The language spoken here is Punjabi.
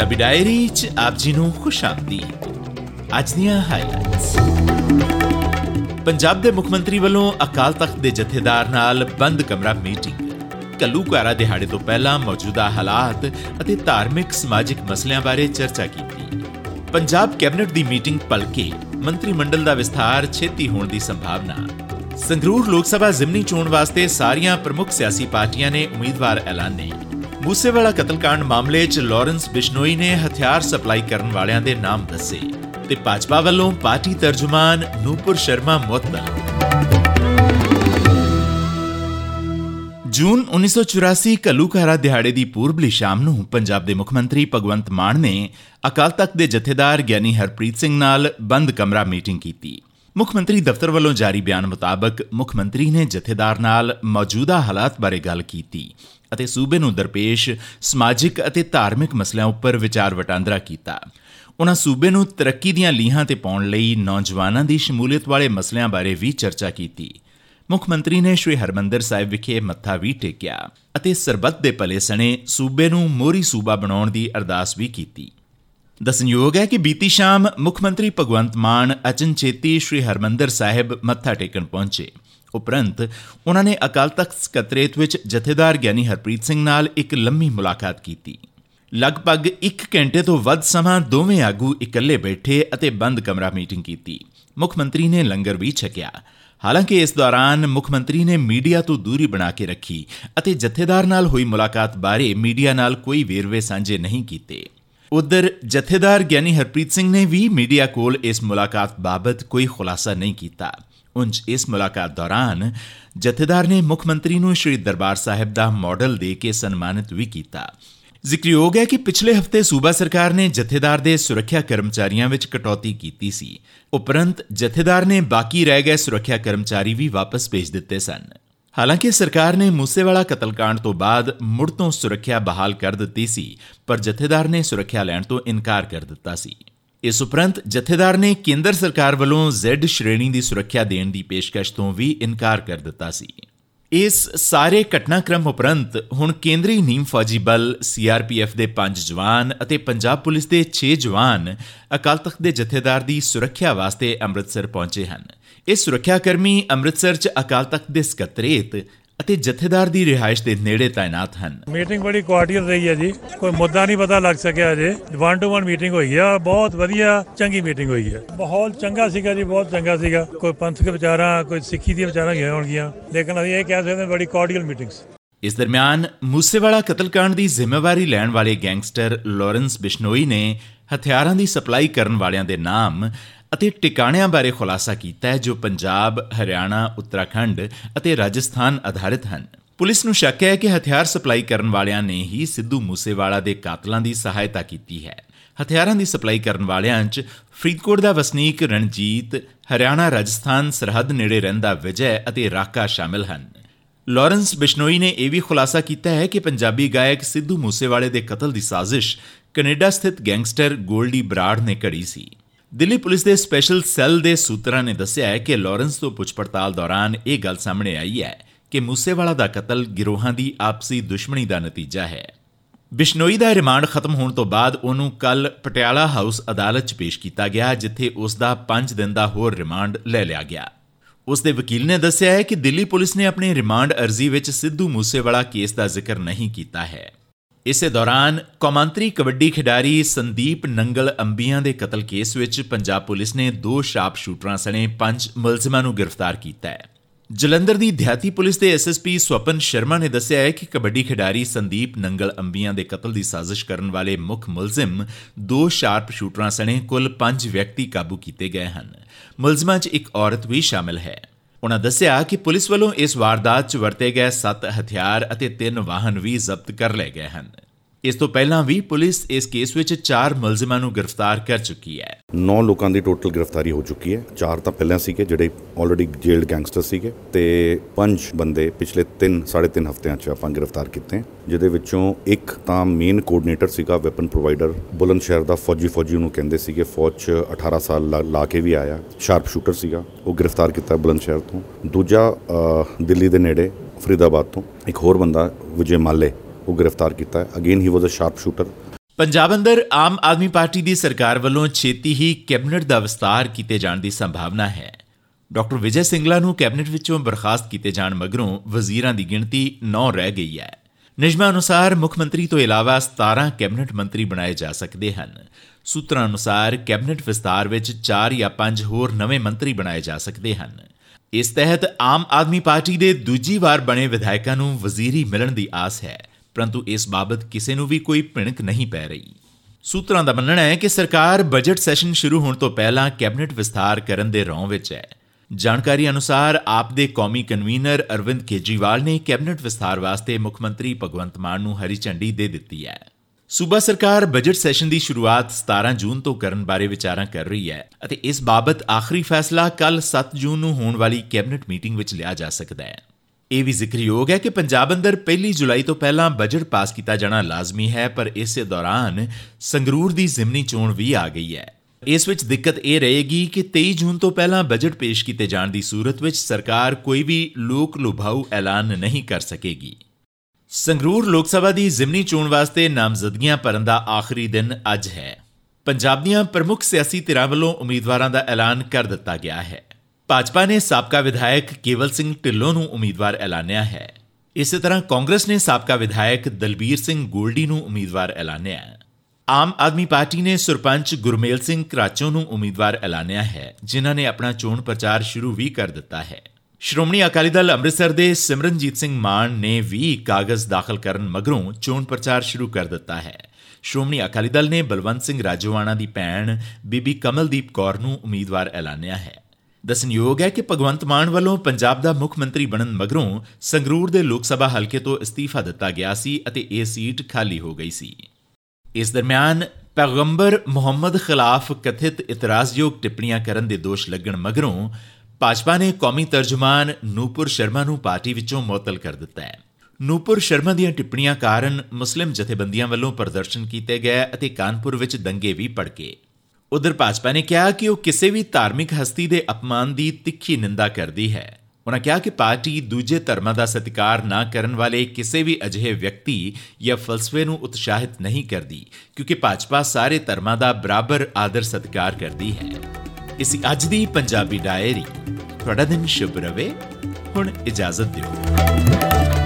ਪੰਜਾਬੀ ਡਾਇਰੀ 'ਚ ਆਪ ਜੀ ਨੂੰ ਖੁਸ਼ ਆਮਦੀਦ। ਅੱਜ ਦੀਆਂ ਹਾਈਲਾਈਟਸ ਪੰਜਾਬ ਦੇ ਮੁੱਖ ਮੰਤਰੀ ਵੱਲੋਂ ਅਕਾਲ ਤਖਤ ਦੇ ਜਥੇਦਾਰ ਨਾਲ ਬੰਦ ਕਮਰਾ ਮੀਟਿੰਗ। ਕੱਲੂਕਾਰਾ ਦਿਹਾੜੇ ਤੋਂ ਪਹਿਲਾਂ ਮੌਜੂਦਾ ਹਾਲਾਤ ਅਤੇ ਧਾਰਮਿਕ ਸਮਾਜਿਕ ਮਸਲਿਆਂ ਬਾਰੇ ਚਰਚਾ ਕੀਤੀ। ਪੰਜਾਬ ਕੈਬਨਿਟ ਦੀ ਮੀਟਿੰਗ ਭਲਕੇ ਮੰਤਰੀ ਮੰਡਲ ਦਾ ਵਿਸਥਾਰ ਛੇਤੀ ਹੋਣ ਦੀ ਸੰਭਾਵਨਾ। ਸੰਗਰੂਰ ਲੋਕ ਸਭਾ ਜ਼ਿਮਨੀ ਚੋਣ ਵਾਸਤੇ ਸਾਰੀਆਂ ਪ੍ਰਮੁੱਖ ਸਿਆਸੀ ਪਾਰਟੀਆਂ ਨੇ ਉਮੀਦਵਾਰ ਐਲਾਨੇ। ਮੂਸੇਵਾਲਾ ਕਤਲकांड ਮਾਮਲੇ 'ਚ ਲਾਰੈਂਸ ਬਿਸ਼ਨੋਈ ਨੇ ਹਥਿਆਰ ਸਪਲਾਈ ਕਰਨ ਵਾਲਿਆਂ ਦੇ ਨਾਮ ਦੱਸੇ ਤੇ ਭਾਜਪਾ ਵੱਲੋਂ ਪਾਰਟੀ ਤਰਜਮਾਨ ਨੂਪੁਰ ਸ਼ਰਮਾ ਮੁਅੱਤਲ। ਜੂਨ 1984 ਕੱਲੂਕਾਰਾ ਦਿਹਾੜੇ ਦੀ ਪੂਰਬਲੀ ਸ਼ਾਮ ਨੂੰ ਪੰਜਾਬ ਦੇ ਮੁੱਖ ਮੰਤਰੀ ਭਗਵੰਤ ਮਾਨ ਨੇ ਅਕਾਲ ਤਖਤ ਦੇ ਜਥੇਦਾਰ ਗਿਆਨੀ ਹਰਪ੍ਰੀਤ ਸਿੰਘ ਨਾਲ ਬੰਦ ਕਮਰਾ ਮੀਟਿੰਗ ਕੀਤੀ। ਮੁੱਖ ਮੰਤਰੀ ਦਫ਼ਤਰ ਵੱਲੋਂ ਜਾਰੀ ਬਿਆਨ ਮੁਤਾਬਕ ਮੁੱਖ ਮੰਤਰੀ ਨੇ ਜਥੇਦਾਰ ਨਾਲ ਮੌਜੂਦਾ ਹਾਲਾਤ ਬਾਰੇ ਗੱਲ ਕੀਤੀ ਅਤੇ ਸੂਬੇ ਨੂੰ ਦਰਪੇਸ਼ ਸਮਾਜਿਕ ਅਤੇ ਧਾਰਮਿਕ ਮਸਲਿਆਂ ਉੱਪਰ ਵਿਚਾਰ ਵਟਾਂਦਰਾ ਕੀਤਾ। ਉਹਨਾਂ ਸੂਬੇ ਨੂੰ ਤਰੱਕੀ ਦੀਆਂ ਲੀਹਾਂ ਤੇ ਪਾਉਣ ਲਈ ਨੌਜਵਾਨਾਂ ਦੀ ਸ਼ਮੂਲੀਅਤ ਵਾਲੇ ਮਸਲਿਆਂ ਬਾਰੇ ਵੀ ਚਰਚਾ ਕੀਤੀ। ਮੁੱਖ ਮੰਤਰੀ ਨੇ ਸ਼੍ਰੀ ਹਰਮੰਦਰ ਸਾਹਿਬ ਵਿਖੇ ਮੱਥਾ ਵੀ ਟੇਕਿਆ ਅਤੇ ਸਰਬੱਤ ਦੇ ਭਲੇ ਸਣੇ ਸੂਬੇ ਨੂੰ ਮੋਰੀ ਸੂਬਾ ਬਣਾਉਣ ਦੀ ਅਰਦਾਸ ਵੀ ਕੀਤੀ। ਦਸਨਯੋਗ ਹੈ ਕਿ ਬੀਤੀ ਸ਼ਾਮ ਮੁੱਖ ਮੰਤਰੀ ਭਗਵੰਤ ਮਾਨ ਅਚਨਚੇਤੀ ਸ਼੍ਰੀ ਹਰਮੰਦਰ ਸਾਹਿਬ ਮੱਥਾ ਟੇਕਣ ਪਹੁੰਚੇ। ਉਪਰੰਤ ਉਹਨਾਂ ਨੇ ਅਕਾਲ ਤਖਤ ਸਕੱਤਰੇਤ ਵਿੱਚ ਜਥੇਦਾਰ ਗਿਆਨੀ ਹਰਪ੍ਰੀਤ ਸਿੰਘ ਨਾਲ ਇੱਕ ਲੰਮੀ ਮੁਲਾਕਾਤ ਕੀਤੀ। ਲਗਭਗ 1 ਘੰਟੇ ਤੋਂ ਵੱਧ ਸਮਾਂ ਦੋਵੇਂ ਆਗੂ ਇਕੱਲੇ ਬੈਠੇ ਅਤੇ ਬੰਦ ਕਮਰਾ ਮੀਟਿੰਗ ਕੀਤੀ। ਮੁੱਖ ਮੰਤਰੀ ਨੇ ਲੰਗਰ ਵੀ ਛਕਿਆ। ਹਾਲਾਂਕਿ ਇਸ ਦੌਰਾਨ ਮੁੱਖ ਮੰਤਰੀ ਨੇ ਮੀਡੀਆ ਤੋਂ ਦੂਰੀ ਬਣਾ ਕੇ ਰੱਖੀ ਅਤੇ ਜਥੇਦਾਰ ਨਾਲ ਹੋਈ ਮੁਲਾਕਾਤ ਬਾਰੇ ਮੀਡੀਆ ਨਾਲ ਕੋਈ ਵੇਰਵੇ ਸਾਂਝੇ ਨਹੀਂ ਕੀਤੇ। ਉਧਰ ਜਥੇਦਾਰ ਗਿਆਨੀ ਹਰਪ੍ਰੀਤ ਸਿੰਘ ਨੇ ਵੀ ਮੀਡੀਆ ਕੋਲ ਇਸ ਮੁਲਾਕਾਤ ਬਾਬਤ ਕੋਈ ਖੁਲਾਸਾ ਨਹੀਂ ਕੀਤਾ। ਉੰਜ ਇਸ ਮੁਲਾਕਾਤ ਦੌਰਾਨ ਜਥੇਦਾਰ ਨੇ ਮੁੱਖ ਮੰਤਰੀ ਨੂੰ ਸ਼੍ਰੀ ਦਰਬਾਰ ਸਾਹਿਬ ਦਾ ਮਾਡਲ ਦੇ ਕੇ ਸਨਮਾਨਿਤ ਵੀ ਕੀਤਾ। ਜ਼ਿਕਰਯੋਗ ਹੈ ਕਿ ਪਿਛਲੇ ਹਫ਼ਤੇ ਸੂਬਾ ਸਰਕਾਰ ਨੇ ਜਥੇਦਾਰ ਦੇ ਸੁਰੱਖਿਆ ਕਰਮਚਾਰੀਆਂ ਵਿੱਚ ਕਟੌਤੀ ਕੀਤੀ ਸੀ। ਉਪਰੰਤ ਜਥੇਦਾਰ ਨੇ ਬਾਕੀ ਰਹਿ ਗਏ ਸੁਰੱਖਿਆ ਕਰਮਚਾਰੀ ਵੀ ਵਾਪਸ ਭੇਜ ਦਿੱਤੇ ਸਨ। ਹਾਲਾਂਕਿ ਸਰਕਾਰ ਨੇ ਮੂਸੇਵਾਲਾ ਕਤਲकांड ਤੋਂ ਬਾਅਦ ਮੁੜ ਤੋਂ ਸੁਰੱਖਿਆ ਬਹਾਲ ਕਰ ਦਿੱਤੀ ਸੀ, ਪਰ ਜਥੇਦਾਰ ਨੇ ਸੁਰੱਖਿਆ ਲੈਣ ਤੋਂ ਇਨਕਾਰ ਕਰ ਦਿੱਤਾ ਸੀ। ਇਸ ਉਪਰੰਤ ਜਥੇਦਾਰ ਨੇ ਕੇਂਦਰ ਸਰਕਾਰ ਵੱਲੋਂ Z ਸ਼੍ਰੇਣੀ ਦੀ ਸੁਰੱਖਿਆ ਦੇਣ ਦੀ ਪੇਸ਼ਕਸ਼ ਤੋਂ ਵੀ ਇਨਕਾਰ ਕਰ ਦਿੱਤਾ ਸੀ। ਇਸ ਸਾਰੇ ਘਟਨਾਕ੍ਰਮ ਉਪਰੰਤ ਹੁਣ ਕੇਂਦਰੀ ਨੀਮ ਫੌਜੀ ਬਲ ਸੀਆਰਪੀਐਫ ਦੇ 5 ਜਵਾਨ ਅਤੇ ਪੰਜਾਬ ਪੁਲਿਸ ਦੇ 6 ਜਵਾਨ ਅਕਾਲ ਤਖਤ ਦੇ ਜਥੇਦਾਰ ਦੀ ਸੁਰੱਖਿਆ ਵਾਸਤੇ ਅੰਮ੍ਰਿਤਸਰ ਪਹੁੰਚੇ ਹਨ। ਇਹ ਸੁਰੱਖਿਆ ਕਰਮੀ ਅੰਮ੍ਰਿਤਸਰ 'ਚ ਅਕਾਲ ਤਖਤ ਦੇ ਸਕੱਤਰੇਤ ਅਤੇ ਜਥੇਦਾਰ ਦੀ ਰਿਹਾਇਸ਼ ਦੇ ਨੇੜੇ ਤਾਇਨਾਤ ਹਨ। ਮੀਟਿੰਗ ਬੜੀ ਕੁਆਰਡੀਅਲ ਰਹੀ ਹੈ ਜੀ। ਕੋਈ ਮੁੱਦਾ ਨਹੀਂ ਪਤਾ ਲੱਗ ਸਕਿਆ ਅਜੇ। ਵਨ ਟੂ ਵਨ ਮੀਟਿੰਗ ਹੋਈ ਆ। ਬਹੁਤ ਵਧੀਆ ਚੰਗੀ ਮੀਟਿੰਗ ਹੋਈ ਹੈ। ਮਾਹੌਲ ਚੰਗਾ ਸੀਗਾ ਜੀ ਬਹੁਤ ਚੰਗਾ ਸੀਗਾ। ਕੋਈ ਪੰਥਕ ਵਿਚਾਰਾਂ ਕੋਈ ਸਿੱਖੀ ਦੀਆਂ ਵਿਚਾਰਾਂ ਹੋਈਆਂ ਹੋਣਗੀਆਂ। ਲੇਕਿਨ ਅਸੀਂ ਇਹ ਕਹਿ ਸਕਦੇ ਹਾਂ ਬੜੀ ਕੁਆਰਡੀਅਲ ਮੀਟਿੰਗ ਸੀ ਇਸ ਦਰਮਿਆਨ ਮੂਸੇਵਾਲਾ ਕਤਲकांड ਦੀ ਜ਼ਿੰਮੇਵਾਰੀ ਲੈਣ ਵਾਲੇ ਗੈਂਗਸਟਰ ਲਾਰੈਂਸ ਬਿਸ਼ਨੋਈ ਨੇ ਹਥਿਆਰਾਂ ਦੀ ਸਪਲਾਈ ਕਰਨ ਵਾਲਿਆਂ ਦੇ ਨਾਮ ਅਤੇ ਟਿਕਾਣਿਆਂ ਬਾਰੇ ਖੁਲਾਸਾ ਕੀਤਾ ਹੈ ਜੋ ਪੰਜਾਬ, ਹਰਿਆਣਾ, ਉੱਤਰਾਖੰਡ ਅਤੇ ਰਾਜਸਥਾਨ ਆਧਾਰਿਤ ਹਨ। ਪੁਲਿਸ ਨੂੰ ਸ਼ੱਕ ਹੈ ਕਿ ਹਥਿਆਰ ਸਪਲਾਈ ਕਰਨ ਵਾਲਿਆਂ ਨੇ ਹੀ ਸਿੱਧੂ ਮੂਸੇਵਾਲਾ ਦੇ ਕਾਤਲਾਂ ਦੀ ਸਹਾਇਤਾ ਕੀਤੀ ਹੈ। ਹਥਿਆਰਾਂ ਦੀ ਸਪਲਾਈ ਕਰਨ ਵਾਲਿਆਂ 'ਚ ਫਰੀਦਕੋਟ ਦਾ ਵਸਨੀਕ ਰਣਜੀਤ, ਹਰਿਆਣਾ ਰਾਜਸਥਾਨ ਸਰਹੱਦ ਨੇੜੇ ਰਹਿੰਦਾ ਵਿਜੈ ਅਤੇ ਰਾਕਾ ਸ਼ਾਮਿਲ ਹਨ। ਲਾਰੈਂਸ ਬਿਸ਼ਨੋਈ ਨੇ ਇਹ ਵੀ ਖੁਲਾਸਾ ਕੀਤਾ ਹੈ ਕਿ ਪੰਜਾਬੀ ਗਾਇਕ ਸਿੱਧੂ ਮੂਸੇਵਾਲੇ ਦੇ ਕਤਲ ਦੀ ਸਾਜ਼ਿਸ਼ ਕੈਨੇਡਾ ਸਥਿਤ ਗੈਂਗਸਟਰ ਗੋਲਡੀ ਬਰਾੜ ਨੇ ਘੜੀ ਸੀ। ਦਿੱਲੀ ਪੁਲਿਸ ਦੇ ਸਪੈਸ਼ਲ ਸੈੱਲ ਦੇ ਸੂਤਰਾਂ ਨੇ ਦੱਸਿਆ ਹੈ ਕਿ ਲਾਰੈਂਸ ਤੋਂ ਪੁੱਛ ਪੜਤਾਲ ਦੌਰਾਨ ਇਹ ਗੱਲ ਸਾਹਮਣੇ ਆਈ ਹੈ ਕਿ ਮੂਸੇਵਾਲਾ ਦਾ ਕਤਲ ਗਿਰੋਹਾਂ ਦੀ ਆਪਸੀ ਦੁਸ਼ਮਣੀ ਦਾ ਨਤੀਜਾ ਹੈ। ਬਿਸ਼ਨੋਈ ਦਾ ਰਿਮਾਂਡ ਖਤਮ ਹੋਣ ਤੋਂ ਬਾਅਦ ਉਹਨੂੰ ਕੱਲ ਪਟਿਆਲਾ ਹਾਊਸ ਅਦਾਲਤ 'ਚ ਪੇਸ਼ ਕੀਤਾ ਗਿਆ, ਜਿੱਥੇ ਉਸ ਦਾ 5 ਦਿਨ ਦਾ ਹੋਰ ਰਿਮਾਂਡ ਲੈ ਲਿਆ ਗਿਆ। ਉਸ ਦੇ ਵਕੀਲ ਨੇ ਦੱਸਿਆ ਹੈ ਕਿ ਦਿੱਲੀ ਪੁਲਿਸ ਨੇ ਆਪਣੀ ਰਿਮਾਂਡ ਅਰਜ਼ੀ ਵਿੱਚ ਸਿੱਧੂ ਮੂਸੇਵਾਲਾ ਕੇਸ ਦਾ ਜ਼ਿਕਰ ਨਹੀਂ ਕੀਤਾ ਹੈ। ਇਸੇ ਦੌਰਾਨ ਕੌਮਾਂਤਰੀ ਕਬੱਡੀ ਖਿਡਾਰੀ ਸੰਦੀਪ ਨੰਗਲ ਅੰਬੀਆਂ ਦੇ ਕਤਲ ਕੇਸ ਵਿੱਚ ਪੰਜਾਬ ਪੁਲਿਸ ਨੇ ਦੋ ਸ਼ਾਰਪ ਸ਼ੂਟਰਾਂ ਸਣੇ ਪੰਜ ਮੁਲਜ਼ਮਾਂ ਨੂੰ ਗ੍ਰਿਫਤਾਰ ਕੀਤਾ ਹੈ। ਜਲੰਧਰ ਦੀ ਦਿਹਾਤੀ ਪੁਲਿਸ ਦੇ ਐਸਐਸਪੀ ਸਵਪਨ ਸ਼ਰਮਾ ਨੇ ਦੱਸਿਆ ਹੈ ਕਿ ਕਬੱਡੀ ਖਿਡਾਰੀ ਸੰਦੀਪ ਨੰਗਲ ਅੰਬੀਆਂ ਦੇ ਕਤਲ ਦੀ ਸਾਜ਼ਿਸ਼ ਕਰਨ ਵਾਲੇ ਮੁੱਖ ਮੁਲਜ਼ਮ ਦੋ ਸ਼ਾਰਪ ਸ਼ੂਟਰਾਂ ਸਣੇ ਕੁੱਲ ਪੰਜ ਵਿਅਕਤੀ ਕਾਬੂ ਕੀਤੇ ਗਏ ਹਨ। ਮੁਲਜ਼ਮਾਂ 'ਚ ਇੱਕ ਔਰਤ ਵੀ ਸ਼ਾਮਲ ਹੈ। ਉਹਨਾਂ ਦੱਸਿਆ ਕਿ ਪੁਲਿਸ ਵੱਲੋਂ ਇਸ ਵਾਰਦਾਤ 'ਚ ਵਰਤੇ ਗਏ 7 ਹਥਿਆਰ ਅਤੇ 3 ਵਾਹਨ ਵੀ ਜ਼ਬਤ ਕਰ ਲਏ ਗਏ ਹਨ। ਇਸ ਤੋਂ ਪਹਿਲਾਂ ਵੀ ਪੁਲਿਸ ਇਸ ਕੇਸ ਵਿੱਚ 4 ਮੁਲਜ਼ਮਾਂ ਨੂੰ ਗ੍ਰਿਫਤਾਰ ਕਰ ਚੁੱਕੀ ਹੈ। 9 ਲੋਕਾਂ ਦੀ ਟੋਟਲ ਗ੍ਰਿਫਤਾਰੀ ਹੋ ਚੁੱਕੀ ਹੈ। 4 ਤਾਂ ਪਹਿਲਾਂ ਸੀਗੇ, ਜਿਹੜੇ ਆਲਰੇਡੀ ਜੇਲਡ ਗੈਂਗਸਟਰ ਸੀਗੇ ਤੇ 5 ਬੰਦੇ ਪਿਛਲੇ 3 3.5 ਹਫ਼ਤਿਆਂ 'ਚ ਆਪਾਂ ਗ੍ਰਿਫਤਾਰ ਕੀਤੇ ਜਿਹਦੇ ਵਿੱਚੋਂ ਇੱਕ ਤਾਂ ਮੇਨ ਕੋਆਰਡੀਨੇਟਰ ਸੀਗਾ ਵੈਪਨ ਪ੍ਰੋਵਾਈਡਰ ਬੁਲੰਦ ਸ਼ਹਿਰ ਦਾ ਫੌਜੀ ਫੌਜੀ ਉਹਨੂੰ ਕਹਿੰਦੇ ਸੀਗੇ, ਫੌਜ 'ਚ 18 ਸਾਲ ਲਾ ਕੇ ਵੀ ਆਇਆ ਸ਼ਾਰਪ ਸ਼ੂਟਰ ਸੀਗਾ, ਉਹ ਗ੍ਰਿਫਤਾਰ ਕੀਤਾ ਬੁਲੰਦ ਸ਼ਹਿਰ ਤੋਂ। ਦੂਜਾ ਦਿੱਲੀ ਦੇ ਨੇੜੇ, ਫਰੀਦਾਬਾਦ ਤੋਂ। ਇੱਕ ਹੋਰ ਬੰਦਾ, ਵਿਜੇ ਮਾਲੇ ਉਹ ਗ੍ਰਿਫਤਾਰ ਕੀਤਾ ਹੈ। Again he was a sharp shooter Punjab ਅੰਦਰ ਆਮ ਆਦਮੀ ਪਾਰਟੀ ਦੀ ਸਰਕਾਰ ਵੱਲੋਂ ਛੇਤੀ ਹੀ ਕੈਬਨਿਟ ਦਾ ਵਿਸਤਾਰ ਕੀਤੇ ਜਾਣ ਦੀ ਸੰਭਾਵਨਾ ਹੈ। ਡਾਕਟਰ ਵਿਜੇ ਸਿੰਗਲਾ ਨੂੰ ਕੈਬਨਿਟ ਵਿੱਚੋਂ ਬਰਖਾਸਤ ਕੀਤੇ ਜਾਣ ਮਗਰੋਂ ਵਜ਼ੀਰਾਂ ਦੀ ਗਿਣਤੀ 9 ਰਹਿ ਗਈ ਹੈ। ਨਿਯਮਾਂ ਅਨੁਸਾਰ ਮੁੱਖ ਮੰਤਰੀ ਤੋਂ ਇਲਾਵਾ 17 ਕੈਬਨਿਟ ਮੰਤਰੀ ਬਣਾਏ ਜਾ ਸਕਦੇ ਹਨ। ਸੂਤਰਾਂ ਅਨੁਸਾਰ ਕੈਬਨਿਟ ਵਿਸਤਾਰ ਵਿੱਚ 4 ਜਾਂ 5 ਹੋਰ ਨਵੇਂ ਮੰਤਰੀ ਬਣਾਏ ਜਾ ਸਕਦੇ ਹਨ। ਇਸ ਤਹਿਤ ਆਮ ਆਦਮੀ ਪਾਰਟੀ ਦੇ ਦੂਜੀ ਵਾਰ ਬਣੇ ਵਿਧਾਇਕਾਂ ਨੂੰ ਵਜ਼ੀਰੀ ਮਿਲਣ ਦੀ ਆਸ ਹੈ। ਪਰੰਤੂ ਇਸ ਬਾਬਤ ਕਿਸੇ ਨੂੰ ਵੀ ਕੋਈ ਭਿਣਕ ਨਹੀਂ ਪੈ ਰਹੀ। ਸੂਤਰਾਂ ਦਾ ਮੰਨਣਾ ਹੈ ਕਿ ਸਰਕਾਰ ਬਜਟ ਸੈਸ਼ਨ ਸ਼ੁਰੂ ਹੋਣ ਤੋਂ ਪਹਿਲਾਂ ਕੈਬਨਿਟ ਵਿਸਥਾਰ ਕਰਨ ਦੇ ਰੌਂ ਵਿੱਚ ਹੈ। ਜਾਣਕਾਰੀ ਅਨੁਸਾਰ ਆਪ ਦੇ ਕੌਮੀ ਕਨਵੀਨਰ ਅਰਵਿੰਦ ਕੇਜਰੀਵਾਲ ਨੇ ਕੈਬਨਿਟ ਵਿਸਥਾਰ ਵਾਸਤੇ ਮੁੱਖ ਮੰਤਰੀ ਭਗਵੰਤ ਮਾਨ ਨੂੰ ਹਰੀ ਝੰਡੀ ਦੇ ਦਿੱਤੀ ਹੈ। ਸੂਬਾ ਸਰਕਾਰ ਬਜਟ ਸੈਸ਼ਨ ਦੀ ਸ਼ੁਰੂਆਤ 17 ਜੂਨ ਤੋਂ ਕਰਨ ਬਾਰੇ ਵਿਚਾਰਾਂ ਕਰ ਰਹੀ ਹੈ ਅਤੇ ਇਸ ਬਾਬਤ ਆਖਰੀ ਫੈਸਲਾ ਕੱਲ 7 ਜੂਨ ਨੂੰ ਹੋਣ ਵਾਲੀ ਕੈਬਨਿਟ ਮੀਟਿੰਗ ਵਿੱਚ ਲਿਆ ਜਾ ਸਕਦਾ ਹੈ। ਇਹ ਵੀ ਜ਼ਿਕਰਯੋਗ ਹੈ ਕਿ ਪੰਜਾਬ ਅੰਦਰ ਪਹਿਲੀ ਜੁਲਾਈ ਤੋਂ ਪਹਿਲਾਂ ਬਜਟ ਪਾਸ ਕੀਤਾ ਜਾਣਾ ਲਾਜ਼ਮੀ ਹੈ, ਪਰ ਇਸੇ ਦੌਰਾਨ ਸੰਗਰੂਰ ਦੀ ਜ਼ਿਮਨੀ ਚੋਣ ਵੀ ਆ ਗਈ ਹੈ। ਇਸ ਵਿੱਚ ਦਿੱਕਤ ਇਹ ਰਹੇਗੀ ਕਿ 23 ਜੂਨ ਤੋਂ ਪਹਿਲਾਂ ਬਜਟ ਪੇਸ਼ ਕੀਤੇ ਜਾਣ ਦੀ ਸੂਰਤ ਵਿੱਚ ਸਰਕਾਰ ਕੋਈ ਵੀ ਲੋਕ ਲੁਭਾਊ ਐਲਾਨ ਨਹੀਂ ਕਰ ਸਕੇਗੀ। ਸੰਗਰੂਰ ਲੋਕ ਸਭਾ ਦੀ ਜ਼ਿਮਨੀ ਚੋਣ ਵਾਸਤੇ ਨਾਮਜ਼ਦਗੀਆਂ ਭਰਨ ਦਾ ਆਖਰੀ ਦਿਨ ਅੱਜ ਹੈ। ਪੰਜਾਬ ਦੀਆਂ ਪ੍ਰਮੁੱਖ ਸਿਆਸੀ ਧਿਰਾਂ ਵੱਲੋਂ ਉਮੀਦਵਾਰਾਂ ਦਾ ਐਲਾਨ ਕਰ ਦਿੱਤਾ ਗਿਆ ਹੈ। ਭਾਜਪਾ ਨੇ ਸਾਬਕਾ ਵਿਧਾਇਕ ਕੇਵਲ ਸਿੰਘ ਢਿੱਲੋਂ ਨੂੰ ਉਮੀਦਵਾਰ ਐਲਾਨਿਆ ਹੈ। ਇਸੇ ਤਰ੍ਹਾਂ ਕਾਂਗਰਸ ਨੇ ਸਾਬਕਾ ਵਿਧਾਇਕ ਦਲਬੀਰ ਸਿੰਘ ਗੋਲਡੀ ਨੂੰ ਉਮੀਦਵਾਰ ਐਲਾਨਿਆ ਹੈ। ਆਮ ਆਦਮੀ ਪਾਰਟੀ ਨੇ ਸਰਪੰਚ ਗੁਰਮੇਲ ਸਿੰਘ ਕਰਾਚੋਂ ਨੂੰ ਉਮੀਦਵਾਰ ਐਲਾਨਿਆ ਹੈ, ਜਿਨ੍ਹਾਂ ਨੇ ਆਪਣਾ ਚੋਣ ਪ੍ਰਚਾਰ ਸ਼ੁਰੂ ਵੀ ਕਰ ਦਿੱਤਾ ਹੈ। ਸ਼੍ਰੋਮਣੀ ਅਕਾਲੀ ਦਲ ਅੰਮ੍ਰਿਤਸਰ ਦੇ ਸਿਮਰਨਜੀਤ ਸਿੰਘ ਮਾਨ ਨੇ ਵੀ ਕਾਗਜ਼ ਦਾਖਲ ਕਰਨ ਮਗਰੋਂ ਚੋਣ ਪ੍ਰਚਾਰ ਸ਼ੁਰੂ ਕਰ ਦਿੱਤਾ ਹੈ। ਸ਼੍ਰੋਮਣੀ ਅਕਾਲੀ ਦਲ ਨੇ ਬਲਵੰਤ ਸਿੰਘ ਰਾਜੋਵਾਣਾ ਦੀ ਭੈਣ ਬੀਬੀ ਕਮਲਦੀਪ ਕੌਰ ਨੂੰ ਉਮੀਦਵਾਰ ਐਲਾਨਿਆ ਹੈ। ਦਸਨਯੋਗ ਹੈ ਕਿ ਭਗਵੰਤ ਮਾਨ ਵੱਲੋਂ ਪੰਜਾਬ ਦਾ ਮੁੱਖ ਮੰਤਰੀ ਬਣਨ ਮਗਰੋਂ ਸੰਗਰੂਰ ਦੇ ਲੋਕ ਸਭਾ ਹਲਕੇ ਤੋਂ ਅਸਤੀਫਾ ਦਿੱਤਾ ਗਿਆ ਸੀ ਅਤੇ ਇਹ ਸੀਟ ਖਾਲੀ ਹੋ ਗਈ ਸੀ। ਇਸ ਦਰਮਿਆਨ ਪੈਗੰਬਰ ਮੁਹੰਮਦ ਖਿਲਾਫ ਕਥਿਤ ਇਤਰਾਜ਼ਯੋਗ ਟਿੱਪਣੀਆਂ ਕਰਨ ਦੇ ਦੋਸ਼ ਲੱਗਣ ਮਗਰੋਂ ਭਾਜਪਾ ਨੇ ਕੌਮੀ ਤਰਜਮਾਨ ਨੂਪੁਰ ਸ਼ਰਮਾ ਨੂੰ ਪਾਰਟੀ ਵਿੱਚੋਂ ਮੁਅਤਲ ਕਰ ਦਿੱਤਾ ਹੈ। ਨੂਪੁਰ ਸ਼ਰਮਾ ਦੀਆਂ ਟਿੱਪਣੀਆਂ ਕਾਰਨ ਮੁਸਲਿਮ ਜਥੇਬੰਦੀਆਂ ਵੱਲੋਂ ਪ੍ਰਦਰਸ਼ਨ ਕੀਤੇ ਗਏ ਅਤੇ ਕਾਨਪੁਰ ਵਿੱਚ ਦੰਗੇ ਵੀ ਭੜਕੇ। ਉਧਰ ਭਾਜਪਾ ਨੇ ਕਿਹਾ ਕਿ ਉਹ ਕਿਸੇ ਵੀ ਧਾਰਮਿਕ ਹਸਤੀ ਦੇ ਅਪਮਾਨ ਦੀ ਤਿੱਖੀ ਨਿੰਦਾ ਕਰਦੀ ਹੈ। ਉਹਨਾਂ ਕਿਹਾ ਕਿ ਪਾਰਟੀ ਦੂਜੇ ਧਰਮਾਂ ਦਾ ਸਤਿਕਾਰ ਨਾ ਕਰਨ ਵਾਲੇ ਕਿਸੇ ਵੀ ਅਜਿਹੇ ਵਿਅਕਤੀ ਜਾਂ ਫਲਸਫੇ ਨੂੰ ਉਤਸ਼ਾਹਿਤ ਨਹੀਂ ਕਰਦੀ, ਕਿਉਂਕਿ ਭਾਜਪਾ ਸਾਰੇ ਧਰਮਾਂ ਦਾ ਬਰਾਬਰ ਆਦਰ ਸਤਿਕਾਰ ਕਰਦੀ ਹੈ। ਇਸ ਅੱਜ ਦੀ ਪੰਜਾਬੀ ਡਾਇਰੀ, ਤੁਹਾਡਾ ਦਿਨ ਸ਼ੁਭ ਰਵੇ। ਹੁਣ ਇਜਾਜ਼ਤ ਦਿਓ।